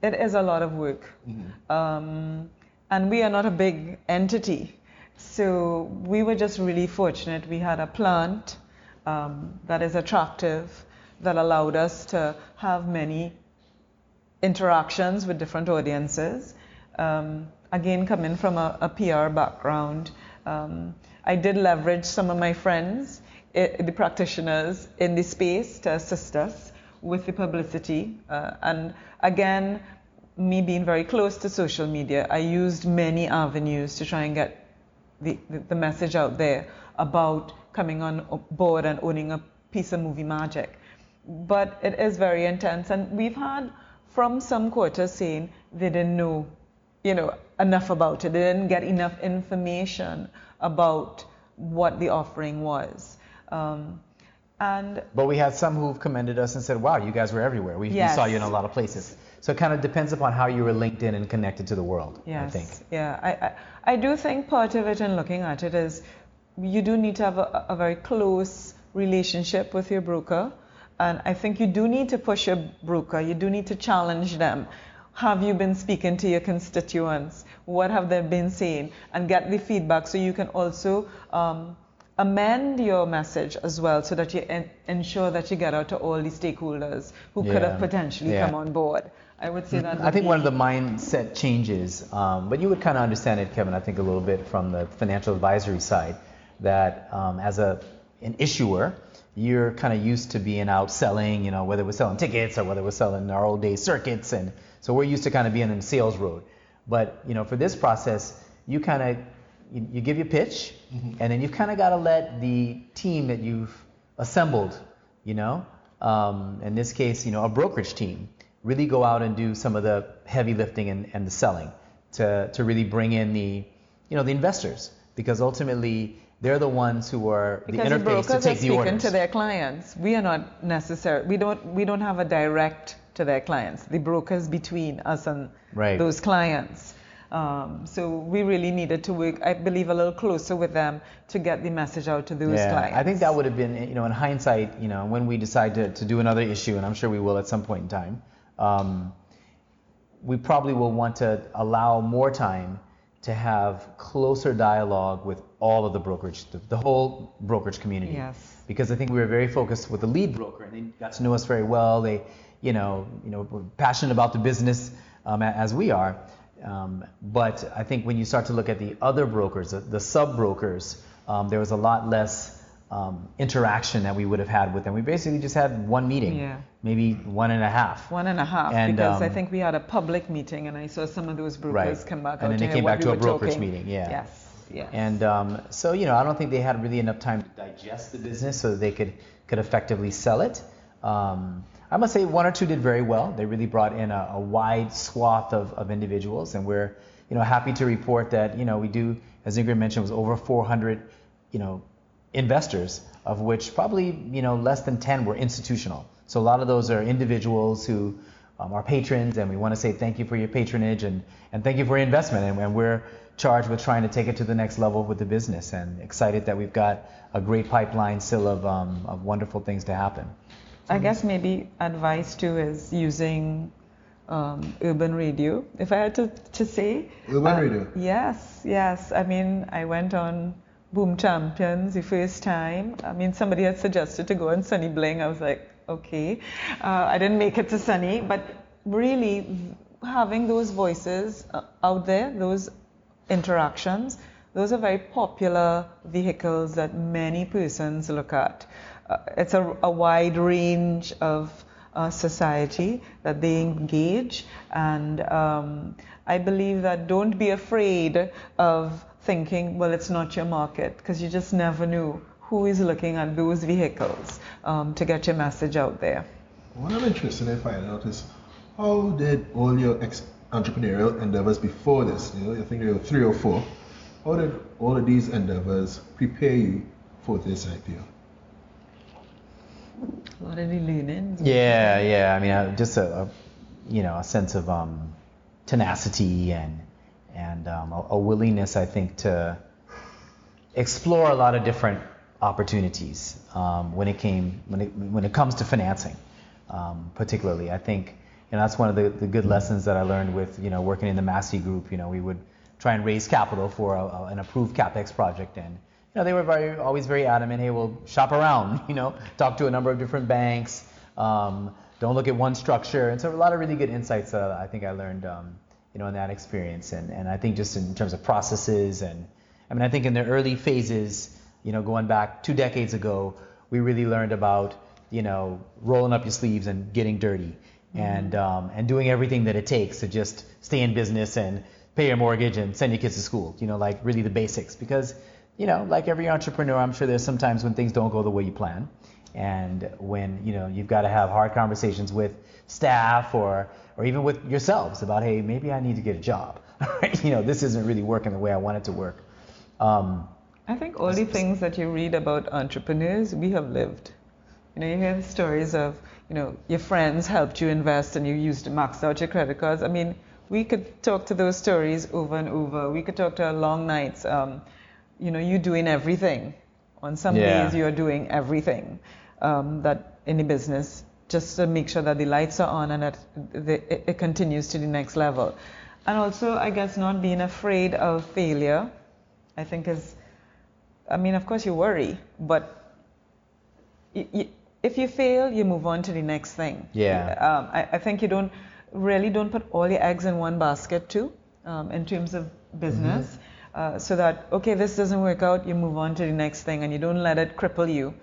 it is a lot of work, mm-hmm. um, and we are not a big entity, so we were just really fortunate. We had a plant um, that is attractive, that allowed us to have many interactions with different audiences. Um, again, coming from a, a PR background, um, I did leverage some of my friends, it, eh, the practitioners in the space to assist us with the publicity. Uh, and again, me being very close to social media, I used many avenues to try and get the, the, the message out there about coming on board and owning a piece of movie magic. But it is very intense, and we've had from some quarters saying they didn't know, you know, enough about it. They didn't get enough information about what the offering was. Um, and but we had some who've commended us and said, "Wow, you guys were everywhere. We, yes. we saw you in a lot of places." So it kind of depends upon how you were linked in and connected to the world. Yes. I think. Yeah, I, I, I do think part of it in looking at it is you do need to have a, a very close relationship with your broker. And I think you do need to push your broker, you do need to challenge them. Have you been speaking to your constituents? What have they been saying? And get the feedback so you can also um, amend your message as well so that you en- ensure that you get out to all the stakeholders who yeah. could have potentially yeah. come on board. I would say that. I think one of the mindset changes, um, but you would kind of understand it, Kevin, I think a little bit from the financial advisory side, that um, as a, an issuer, you're kind of used to being out selling, you know, whether we're selling tickets or whether we're selling our old day circuits. And so we're used to kind of being in the sales road. But, you know, for this process, you kind of you, you give your pitch, and then you've kind of got to let the team that you've assembled, you know, um, in this case, you know, a brokerage team, really go out and do some of the heavy lifting and, and the selling to, to really bring in the, you know, the investors because ultimately they're the ones who are the Because the interface brokers to are take the speaking orders. to their clients. We are not necessary. We don't. We don't have a direct to their clients. The brokers between us and Right. those clients. Um, so we really needed to work, I believe, a little closer with them to get the message out to those yeah, clients. I think that would have been, you know, in hindsight, you know, when we decide to, to do another issue, and I'm sure we will at some point in time, um, we probably will want to allow more time to have closer dialogue with all of the brokerage, the, the whole brokerage community. Yes. Because I think we were very focused with the lead broker, and they got to know us very well. They, you know, you know, were passionate about the business um, as we are. Um, but I think when you start to look at the other brokers, the, the sub brokers, um, there was a lot less um, interaction that we would have had with them. We basically just had one meeting, Yeah. maybe one and a half. One and a half, And, because I um, think we had a public meeting, and I saw some of those brokers Right. come back And then they came back we to a were brokerage talking. meeting, yeah. Yes. Yes. And um, so, you know, I don't think they had really enough time to digest the business so that they could, could effectively sell it. Um, I must say one or two did very well. They really brought in a, a wide swath of, of individuals, and we're, you know, happy to report that, you know, we do, as Ingrid mentioned, was over 400, you know, investors, of which probably, you know, less than 10 were institutional. So a lot of those are individuals who um, are patrons, and we want to say thank you for your patronage and, and thank you for your investment. And, and we're charged with trying to take it to the next level with the business, and excited that we've got a great pipeline still of, um, of wonderful things to happen. I guess maybe advice too is using um, urban radio. If I had to, to say. Urban um, radio? Yes, yes. I mean, I went on Boom Champions the first time. I mean, somebody had suggested to go on Sunny Bling. I was like, okay. Uh, I didn't make it to Sunny, but really having those voices uh, out there, those interactions, those are very popular vehicles that many persons look at. Uh, it's a, a wide range of uh, society that they engage, and um, I believe that don't be afraid of thinking, well, it's not your market, because you just never knew who is looking at those vehicles um, to get your message out there. What I'm interested in finding out is how did all your ex entrepreneurial endeavors before this, you know, I think there were three or four, how did all of these endeavors prepare you for this IPO? A lot of the learnings. Yeah, yeah. I mean, uh, just a, a you know a sense of um, tenacity and and um, a, a willingness, I think, to explore a lot of different opportunities um, when it came when it when it comes to financing, um, particularly. I think you know that's one of the, the good lessons that I learned with you know working in the Massy Group. You know, we would try and raise capital for a, a, an approved capex project and you know, they were very, always very adamant. Hey, we'll shop around. <laughs> You know, talk to a number of different banks. Um, don't look at one structure. And so a lot of really good insights that I think I learned, um, you know, in that experience. And and I think just in terms of processes and, I mean, I think in the early phases, you know, going back two decades ago, we really learned about, you know, rolling up your sleeves and getting dirty, and um, and doing everything that it takes to just stay in business and pay your mortgage and send your kids to school. You know, like really the basics because you know, like every entrepreneur, I'm sure there's sometimes when things don't go the way you plan, and when you know you've got to have hard conversations with staff or or even with yourselves about, hey, maybe I need to get a job. <laughs> you know, this isn't really working the way I want it to work. Um, I think all the things that you read about entrepreneurs, we have lived. You know, you hear the stories of, you know, your friends helped you invest and you used to max out your credit cards. I mean, we could talk to those stories over and over. We could talk to our long nights. Um, you know, you doing everything. On some Yeah. days, you're doing everything um, that in the business just to make sure that the lights are on and that the, it, it continues to the next level. And also, I guess, not being afraid of failure, I think is, I mean, of course, you worry, but y y if you fail, you move on to the next thing. Yeah. Um, I, I think you don't really don't put all your eggs in one basket too, um, in terms of business. Uh, so that okay, this doesn't work out, you move on to the next thing, and you don't let it cripple you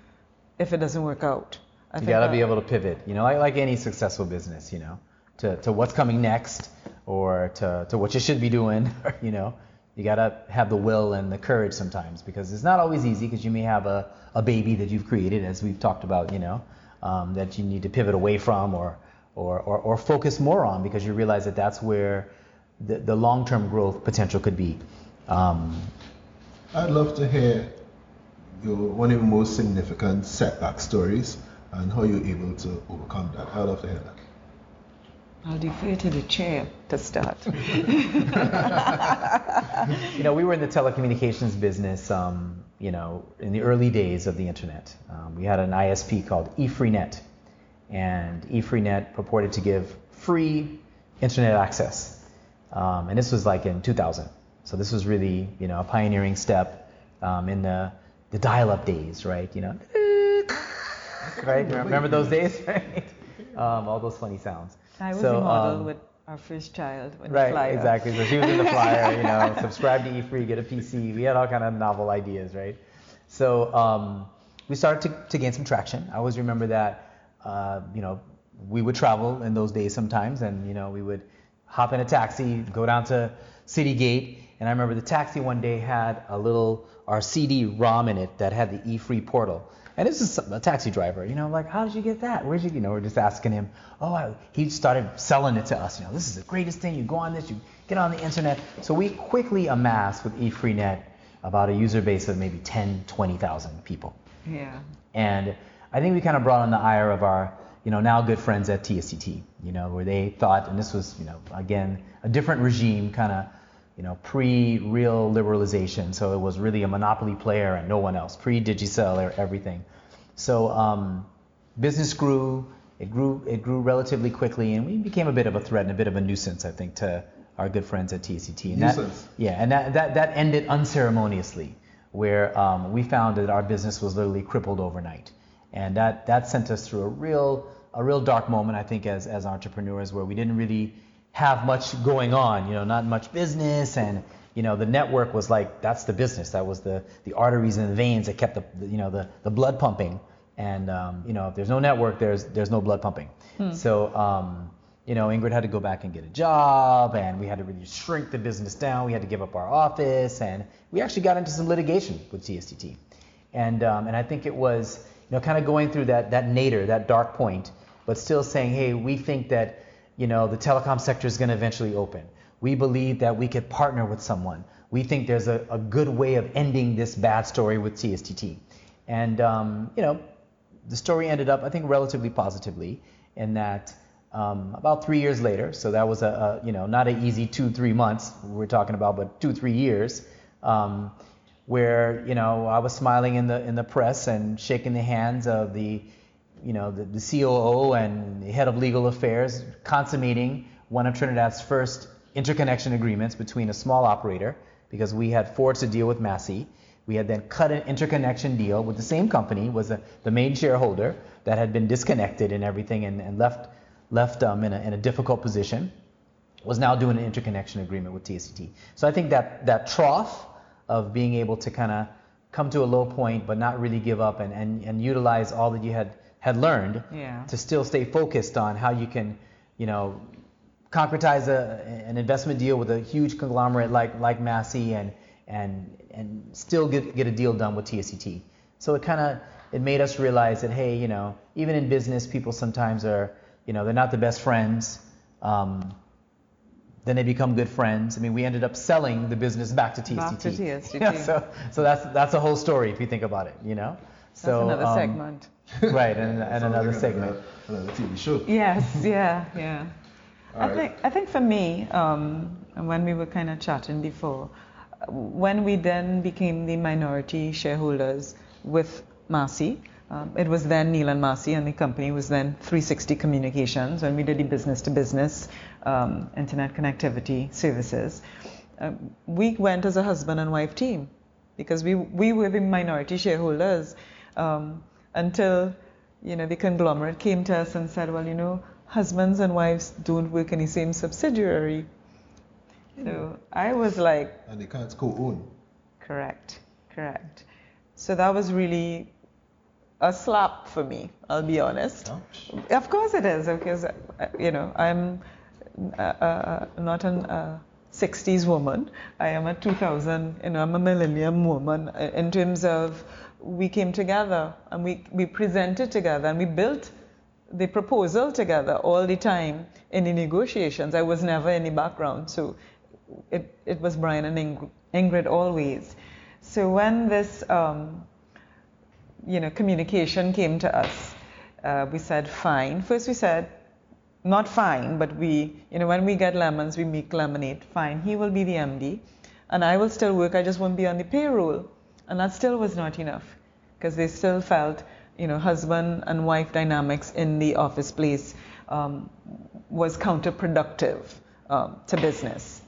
if it doesn't work out. I you think got to be able to pivot, you know, like, like any successful business, you know, to, to what's coming next or to, to what you should be doing, <laughs> you know, You got to have the will and the courage sometimes because it's not always easy because you may have a, a baby that you've created, as we've talked about, you know, um, that you need to pivot away from or, or, or, or, focus more on because you realize that that's where the, the long term growth potential could be. Um, I'd love to hear your, one of your most significant setback stories and how you're able to overcome that. I'd love to hear that. I'll defer to the chair to start. <laughs> <laughs> you know, we were in the telecommunications business, um, you know, in the early days of the internet. Um, we had an ISP called eFreeNet, and eFreeNet purported to give free internet access. Um, and this was like in 2000. So this was really, you know, a pioneering step um, in the, the dial-up days, right? You know, right? Remember those days, <laughs> right? Um, all those funny sounds. I was so, a model um, with our first child. When we fly. Right, exactly. So she was in the <laughs> flyer, you know, subscribe to eFree, get a PC. We had all kind of novel ideas, right? So um, we started to, to, gain some traction. I always remember that, uh, you know, we would travel in those days sometimes, and you know, we would hop in a taxi, go down to City Gate, and I remember the taxi one day had a little our CD-ROM in it that had the eFree portal. And this is a taxi driver, you know, like, how did you get that? Where'd you, you know, we're just asking him. Oh, I, he started selling it to us. You know, this is the greatest thing. You go on this, you get on the internet. So we quickly amassed with eFreeNet about a user base of maybe 10, 20,000 people. Yeah. And I think we kind of brought on the ire of our, you know, now good friends at TSTT, you know, where they thought, and this was, you know, again, a different regime, kind of you know, pre-real liberalization. So it was really a monopoly player and no one else. Pre-Digicel or everything. So um, business grew. It grew. It grew relatively quickly, and we became a bit of a threat and a bit of a nuisance, I think, to our good friends at TSTT. And nuisance. That, yeah, and that, that that ended unceremoniously, where um, we found that our business was literally crippled overnight, and that that sent us through a real a real dark moment, I think, as as entrepreneurs, where we didn't really have much going on, you know, not much business. And you know the network was like that's the business. That was the the arteries and the veins that kept the, the you know the the blood pumping. And um, you know if there's no network there's there's no blood pumping. Hmm. so um, you know Ingrid had to go back and get a job and we had to really shrink the business down. We had to give up our office and we actually got into some litigation with TSTT and um, and I think it was you know kind of going through that that nadir that dark point but still saying hey we think that you know, the telecom sector is going to eventually open. We believe that we could partner with someone. We think there's a, a good way of ending this bad story with TSTT. And, um, you know, the story ended up, I think, relatively positively in that um, about three years later, so that was a, a, you know, not an easy two, three months we're talking about, but two, three years, um, where, you know, I was smiling in the, in the press and shaking the hands of the, you know, the, the COO and the head of legal affairs consummating one of Trinidad's first interconnection agreements between a small operator, because we had forged a deal with Massy. We had then cut an interconnection deal with the same company, was a, the main shareholder that had been disconnected and everything and, and left left um, in, a, in a difficult position, was now doing an interconnection agreement with TSTT. So I think that that trough of being able to kind of come to a low point but not really give up and, and, and utilize all that you had had learned yeah. to still stay focused on how you can, you know, concretize a, an investment deal with a huge conglomerate like like Massy and and and still get get a deal done with TSTT. So it kind of it made us realize that hey, you know, even in business, people sometimes are, you know, they're not the best friends. Um, then they become good friends. I mean, we ended up selling the business back to TSTT. Back to TSTT. <laughs> so, so that's that's a whole story if you think about it, you know. So that's another um, segment. <laughs> right, and, and another like segment. Another, another TV show. Yes, <laughs> yeah, yeah. I right. think I think for me, um, when we were kind of chatting before, when we then became the minority shareholders with Massy, um, it was then Neal and Massy, and the company was then 360 Communications, when we did the business-to-business um, internet connectivity services. Um, we went as a husband and wife team because we we were the minority shareholders. Um, until you know the conglomerate came to us and said, well, you know, husbands and wives don't work in the same subsidiary. So I was like, and they can't co-own. Correct, correct. So that was really a slap for me. I'll be honest. Ouch. Of course it is, because uh, you know I'm uh, uh, not an uh, 60s woman. I am a 2000, you know, I'm a millennium woman in terms of we came together and we, we presented together and we built the proposal together all the time in the negotiations. I was never in the background, so it, it was Brian and Ingrid always. So when this, um, you know, communication came to us, uh, we said, fine. First we said, not fine, but we, you know, when we get lemons, we make lemonade. Fine, he will be the MD, and I will still work. I just won't be on the payroll, and that still was not enough, because they still felt, you know, husband and wife dynamics in the office place um, was counterproductive um, to business.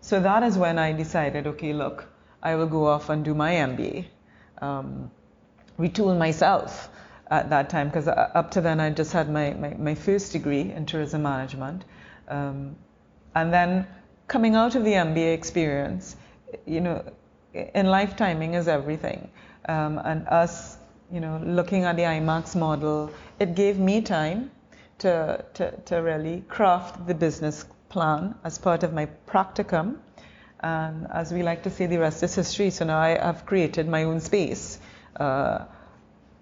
So that is when I decided, okay, look, I will go off and do my MBA, um, retool myself at that time because uh, up to then I just had my, my, my first degree in tourism management. Um, and then coming out of the MBA experience, you know, in life timing is everything. Um, and us, you know, looking at the IMAX model, it gave me time to, to, to really craft the business plan as part of my practicum. And as we like to say, the rest is history. So now I have created my own space uh,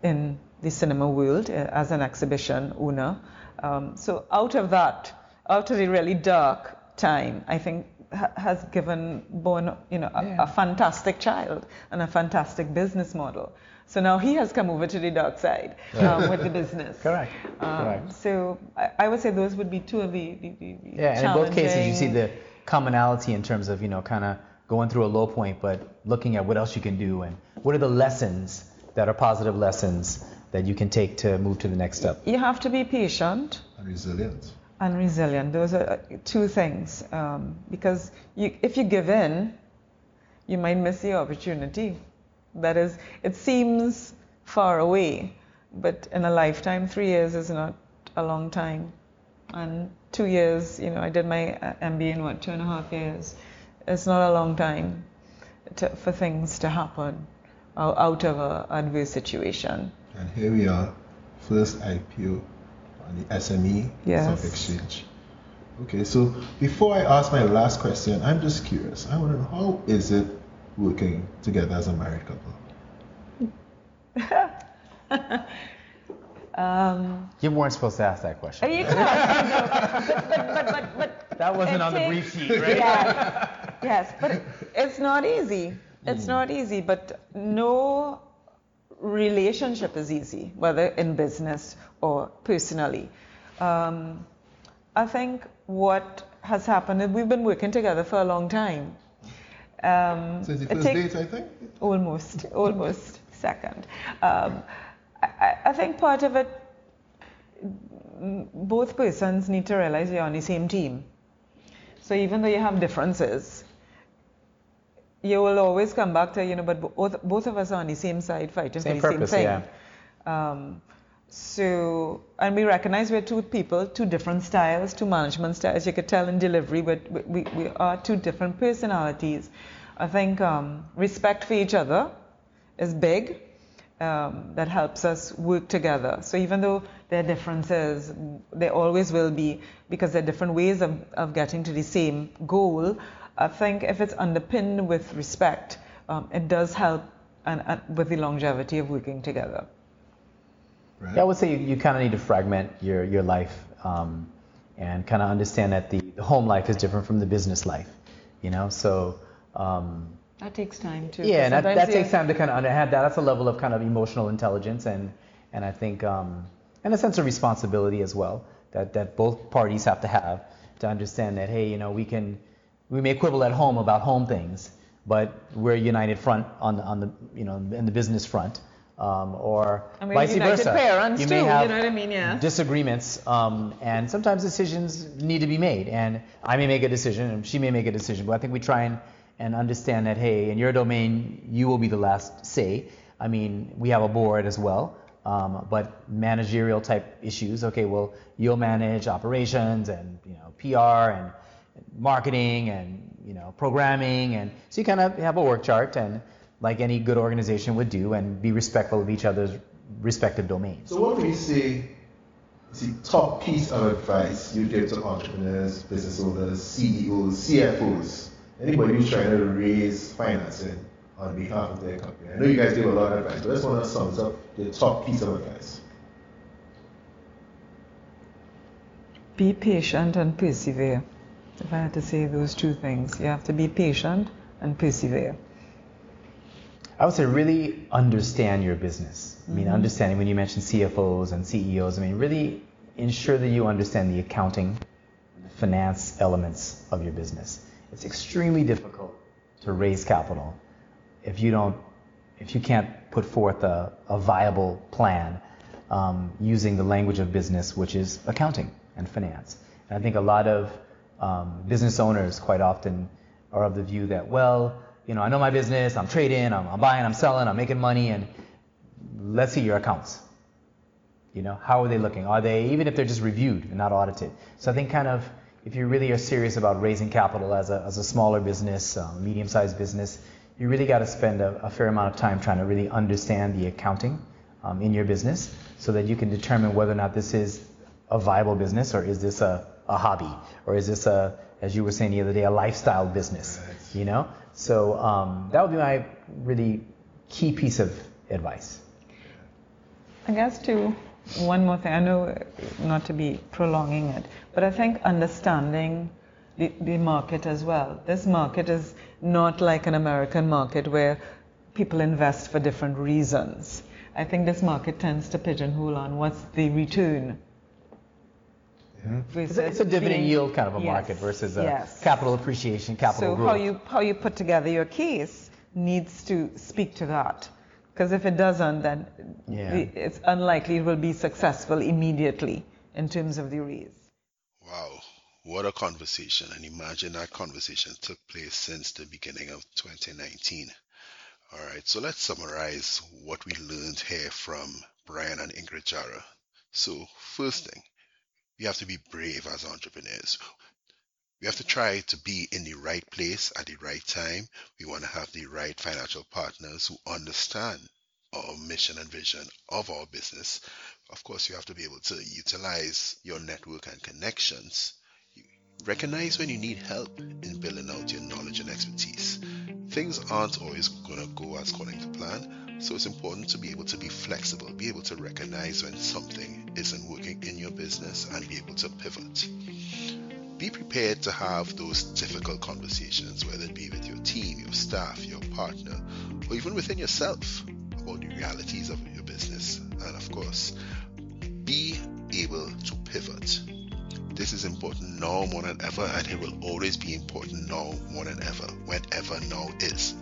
in the cinema world uh, as an exhibition owner. Um, so out of that, out of the really dark time, I think ha- has given born, you know, a, yeah. a, fantastic child and a fantastic business model. So now he has come over to the dark side um, with the business. <laughs> Correct. Um, Correct. So I, I, would say those would be two of the, the, the yeah. And in both cases, you see the commonality in terms of you know kind of going through a low point, but looking at what else you can do and what are the lessons that are positive lessons that you can take to move to the next step? You have to be patient and resilient. And resilient. Those are uh, two things. Um, because you, if you give in, you might miss the opportunity. That is, it seems far away, but in a lifetime, three years is not a long time. And two years, you know, I did my uh, MBA in what, two and a half years. It's not a long time to, for things to happen out of an adverse situation. And here we are, first IPO on the SME yes. Stock Exchange. Okay, so before I ask my last question, I'm just curious. I want to know how is it working together as a married couple? <laughs> um, you weren't supposed to ask that question. You could <laughs> but, but, but, but, that wasn't on takes, the brief sheet, right? Yes, yes, but it's not easy. It's mm. not easy, but no relationship is easy, whether in business or personally. Um, I think what has happened is we've been working together for a long time. Um, Since the first date, I think? Almost, <laughs> almost second. Um, I, I think part of it, both persons need to realize you're on the same team. So even though you have differences, you will always come back to, you know, but both, both of us are on the same side fighting same for the purpose, same thing. Yeah. Um, so, and we recognize we're two people, two different styles, two management styles. You could tell in delivery, but we, we, we are two different personalities. I think um, respect for each other is big. Um, that helps us work together. So even though there are differences, there always will be because there are different ways of, of getting to the same goal. I think if it's underpinned with respect, um, it does help and, and, with the longevity of working together. Right. Yeah, I would say you, you kind of need to fragment your, your life um, and kind of understand that the, the, home life is different from the business life, you know? So. Um, that takes time too. Yeah, and that, that takes time to kind of have that. That's a level of kind of emotional intelligence and, and I think, um, and a sense of responsibility as well that, that both parties have to have to understand that, hey, you know, we can we may quibble at home about home things, but we're a united front on the, on the you know in the business front, um, or I mean, vice versa. Parents you may too, have you know what I mean? Yeah. disagreements, um, and sometimes decisions need to be made. And I may make a decision, and she may make a decision, but I think we try and and understand that hey, in your domain, you will be the last say. I mean, we have a board as well. Um, but managerial type issues, okay, well, you'll manage operations and you know PR and marketing and you know programming and so you kind of have a work chart and like any good organization would do and be respectful of each other's respective domains. So what we say the top piece of advice you give to entrepreneurs, business owners, CEOs, CFOs, anybody who's trying to raise financing on behalf of their company. I know you guys give a lot of advice, but I just want to sum up the top piece of advice. Be patient and persevere. If I had to say those two things, you have to be patient and persevere. I would say really understand your business. I mean, mm-hmm. understanding when you mention CFOs and CEOs, I mean, really ensure that you understand the accounting, and finance elements of your business. It's extremely difficult to raise capital if you don't, if you can't put forth a, a viable plan um, using the language of business, which is accounting and finance. And I think a lot of um, business owners quite often are of the view that, well, you know, I know my business, I'm trading, I'm, I'm buying, I'm selling, I'm making money, and let's see your accounts. You know, how are they looking? Are they, even if they're just reviewed and not audited? So I think kind of, if you really are serious about raising capital as a, as a smaller business, um, medium-sized business, you really got to spend a, a, fair amount of time trying to really understand the accounting um, in your business so that you can determine whether or not this is a viable business or is this a, a hobby or is this a, as you were saying the other day, a lifestyle business, you know? So um, that would be my really key piece of advice. I guess too, one more thing. I know not to be prolonging it, but I think understanding the, the market as well. This market is not like an American market where people invest for different reasons. I think this market tends to pigeonhole on what's the return. Mm-hmm. It's, a, it's, a, dividend being, yield kind of a yes, market versus a yes. capital appreciation, capital so growth. how you how you put together your case needs to speak to that. Because if it doesn't, then yeah. it's unlikely it will be successful immediately in terms of the raise. Wow, what a conversation. And imagine that conversation took place since the beginning of 2019. All right, so let's summarize what we learned here from Brian and Ingrid Jahra. So, first thing, we have to be brave as entrepreneurs. We have to try to be in the right place at the right time. We want to have the right financial partners who understand our mission and vision of our business. Of course, you have to be able to utilize your network and connections. Recognize when you need help in building out your knowledge and expertise. Things aren't always going to go as according to plan so it's important to be able to be flexible, be able to recognize when something isn't working in your business and be able to pivot. Be prepared to have those difficult conversations, whether it be with your team, your staff, your partner, or even within yourself about the realities of your business. And of course, be able to pivot. This is important now more than ever, and it will always be important now more than ever, whenever now is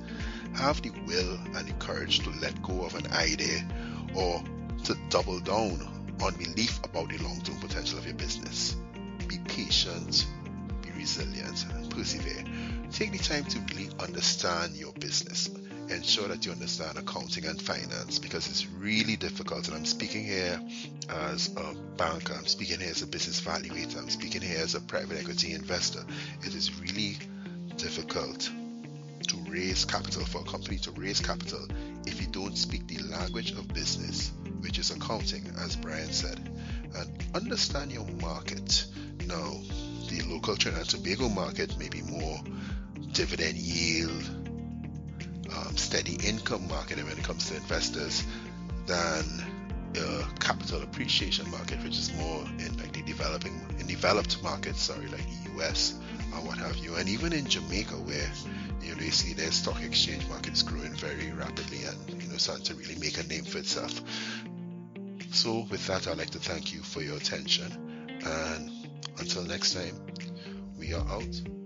have the will and the courage to let go of an idea or to double down on belief about the long term potential of your business. Be patient, be resilient, and persevere. Take the time to really understand your business. Ensure that you understand accounting and finance because it's really difficult. And I'm speaking here as a banker, I'm speaking here as a business valuator, I'm speaking here as a private equity investor. It is really difficult raise capital, for a company to raise capital, if you don't speak the language of business, which is accounting, as Brian said, and understand your market. Now, the local Trinidad and Tobago market may be more dividend yield, um, steady income market when it comes to investors than the capital appreciation market, which is more in like the developing in developed markets, sorry, like the US or what have you, and even in Jamaica where you you see their stock exchange markets growing very rapidly and, you know, starting to really make a name for itself. So with that, I'd like to thank you for your attention. And until next time, we are out.